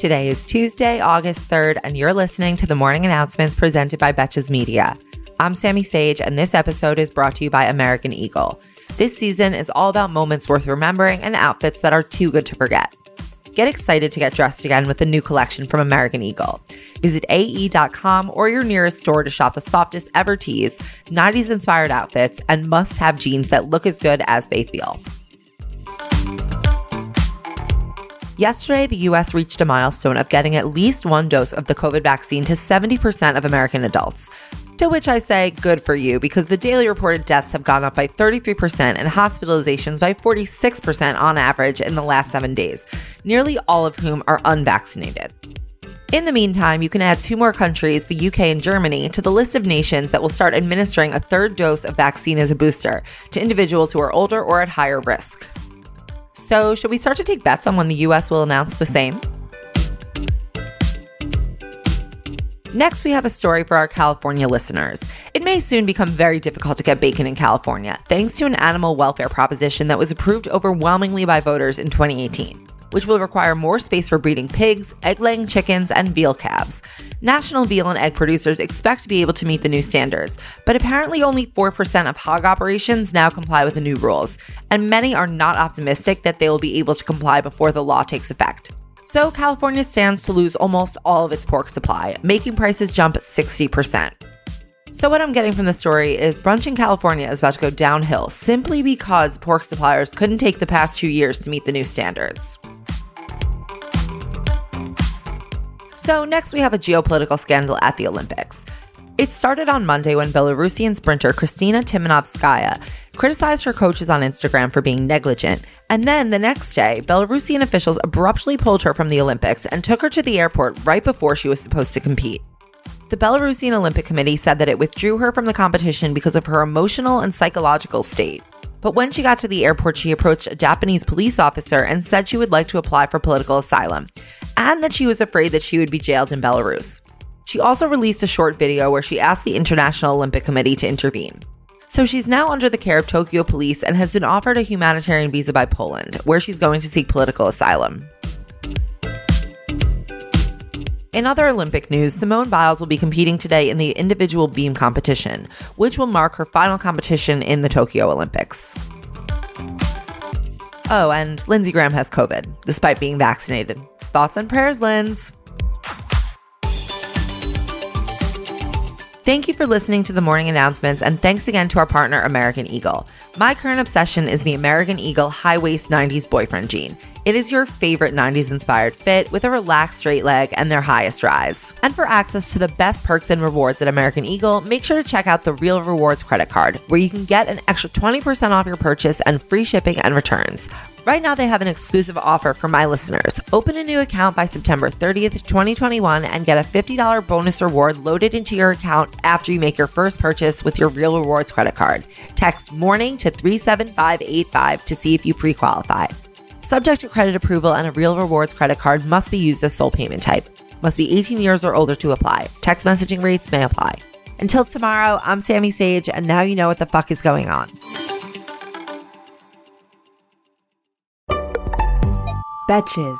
Today is Tuesday, August 3rd, and you're listening to the morning announcements presented by Betches Media. I'm Sami Sage, and this episode is brought to you by American Eagle. This season is all about moments worth remembering and outfits that are too good to forget. Get excited to get dressed again with the new collection from American Eagle. Visit AE.com or your nearest store to shop the softest ever tees, 90s inspired outfits, and must have jeans that look as good as they feel. Yesterday, the US reached a milestone of getting at least one dose of the COVID vaccine to 70% of American adults. To which I say, good for you, because the daily reported deaths have gone up by 33% and hospitalizations by 46% on average in the last seven days, nearly all of whom are unvaccinated. In the meantime, you can add two more countries, the UK and Germany, to the list of nations that will start administering a third dose of vaccine as a booster to individuals who are older or at higher risk. So, should we start to take bets on when the US will announce the same? Next, we have a story for our California listeners. It may soon become very difficult to get bacon in California, thanks to an animal welfare proposition that was approved overwhelmingly by voters in 2018 which will require more space for breeding pigs, egg laying chickens, and veal calves. National veal and egg producers expect to be able to meet the new standards, but apparently only 4% of hog operations now comply with the new rules, and many are not optimistic that they will be able to comply before the law takes effect. So, California stands to lose almost all of its pork supply, making prices jump 60%. So, what I'm getting from the story is brunch in California is about to go downhill simply because pork suppliers couldn't take the past two years to meet the new standards. So, next we have a geopolitical scandal at the Olympics. It started on Monday when Belarusian sprinter Kristina Timanovskaya criticized her coaches on Instagram for being negligent. And then the next day, Belarusian officials abruptly pulled her from the Olympics and took her to the airport right before she was supposed to compete. The Belarusian Olympic Committee said that it withdrew her from the competition because of her emotional and psychological state. But when she got to the airport, she approached a Japanese police officer and said she would like to apply for political asylum and that she was afraid that she would be jailed in Belarus. She also released a short video where she asked the International Olympic Committee to intervene. So she's now under the care of Tokyo police and has been offered a humanitarian visa by Poland, where she's going to seek political asylum. In other Olympic news, Simone Biles will be competing today in the individual beam competition, which will mark her final competition in the Tokyo Olympics. Oh, and Lindsey Graham has COVID, despite being vaccinated. Thoughts and prayers, Linz. Thank you for listening to the morning announcements, and thanks again to our partner, American Eagle. My current obsession is the American Eagle high waist 90s boyfriend jean. It is your favorite 90s inspired fit with a relaxed straight leg and their highest rise. And for access to the best perks and rewards at American Eagle, make sure to check out the Real Rewards credit card, where you can get an extra 20% off your purchase and free shipping and returns. Right now, they have an exclusive offer for my listeners. Open a new account by September 30th, 2021, and get a $50 bonus reward loaded into your account after you make your first purchase with your Real Rewards credit card. Text morning to 37585 to see if you pre qualify. Subject to credit approval and a Real Rewards credit card must be used as sole payment type. Must be 18 years or older to apply. Text messaging rates may apply. Until tomorrow, I'm Sami Sage, and now you know what the fuck is going on. Betches.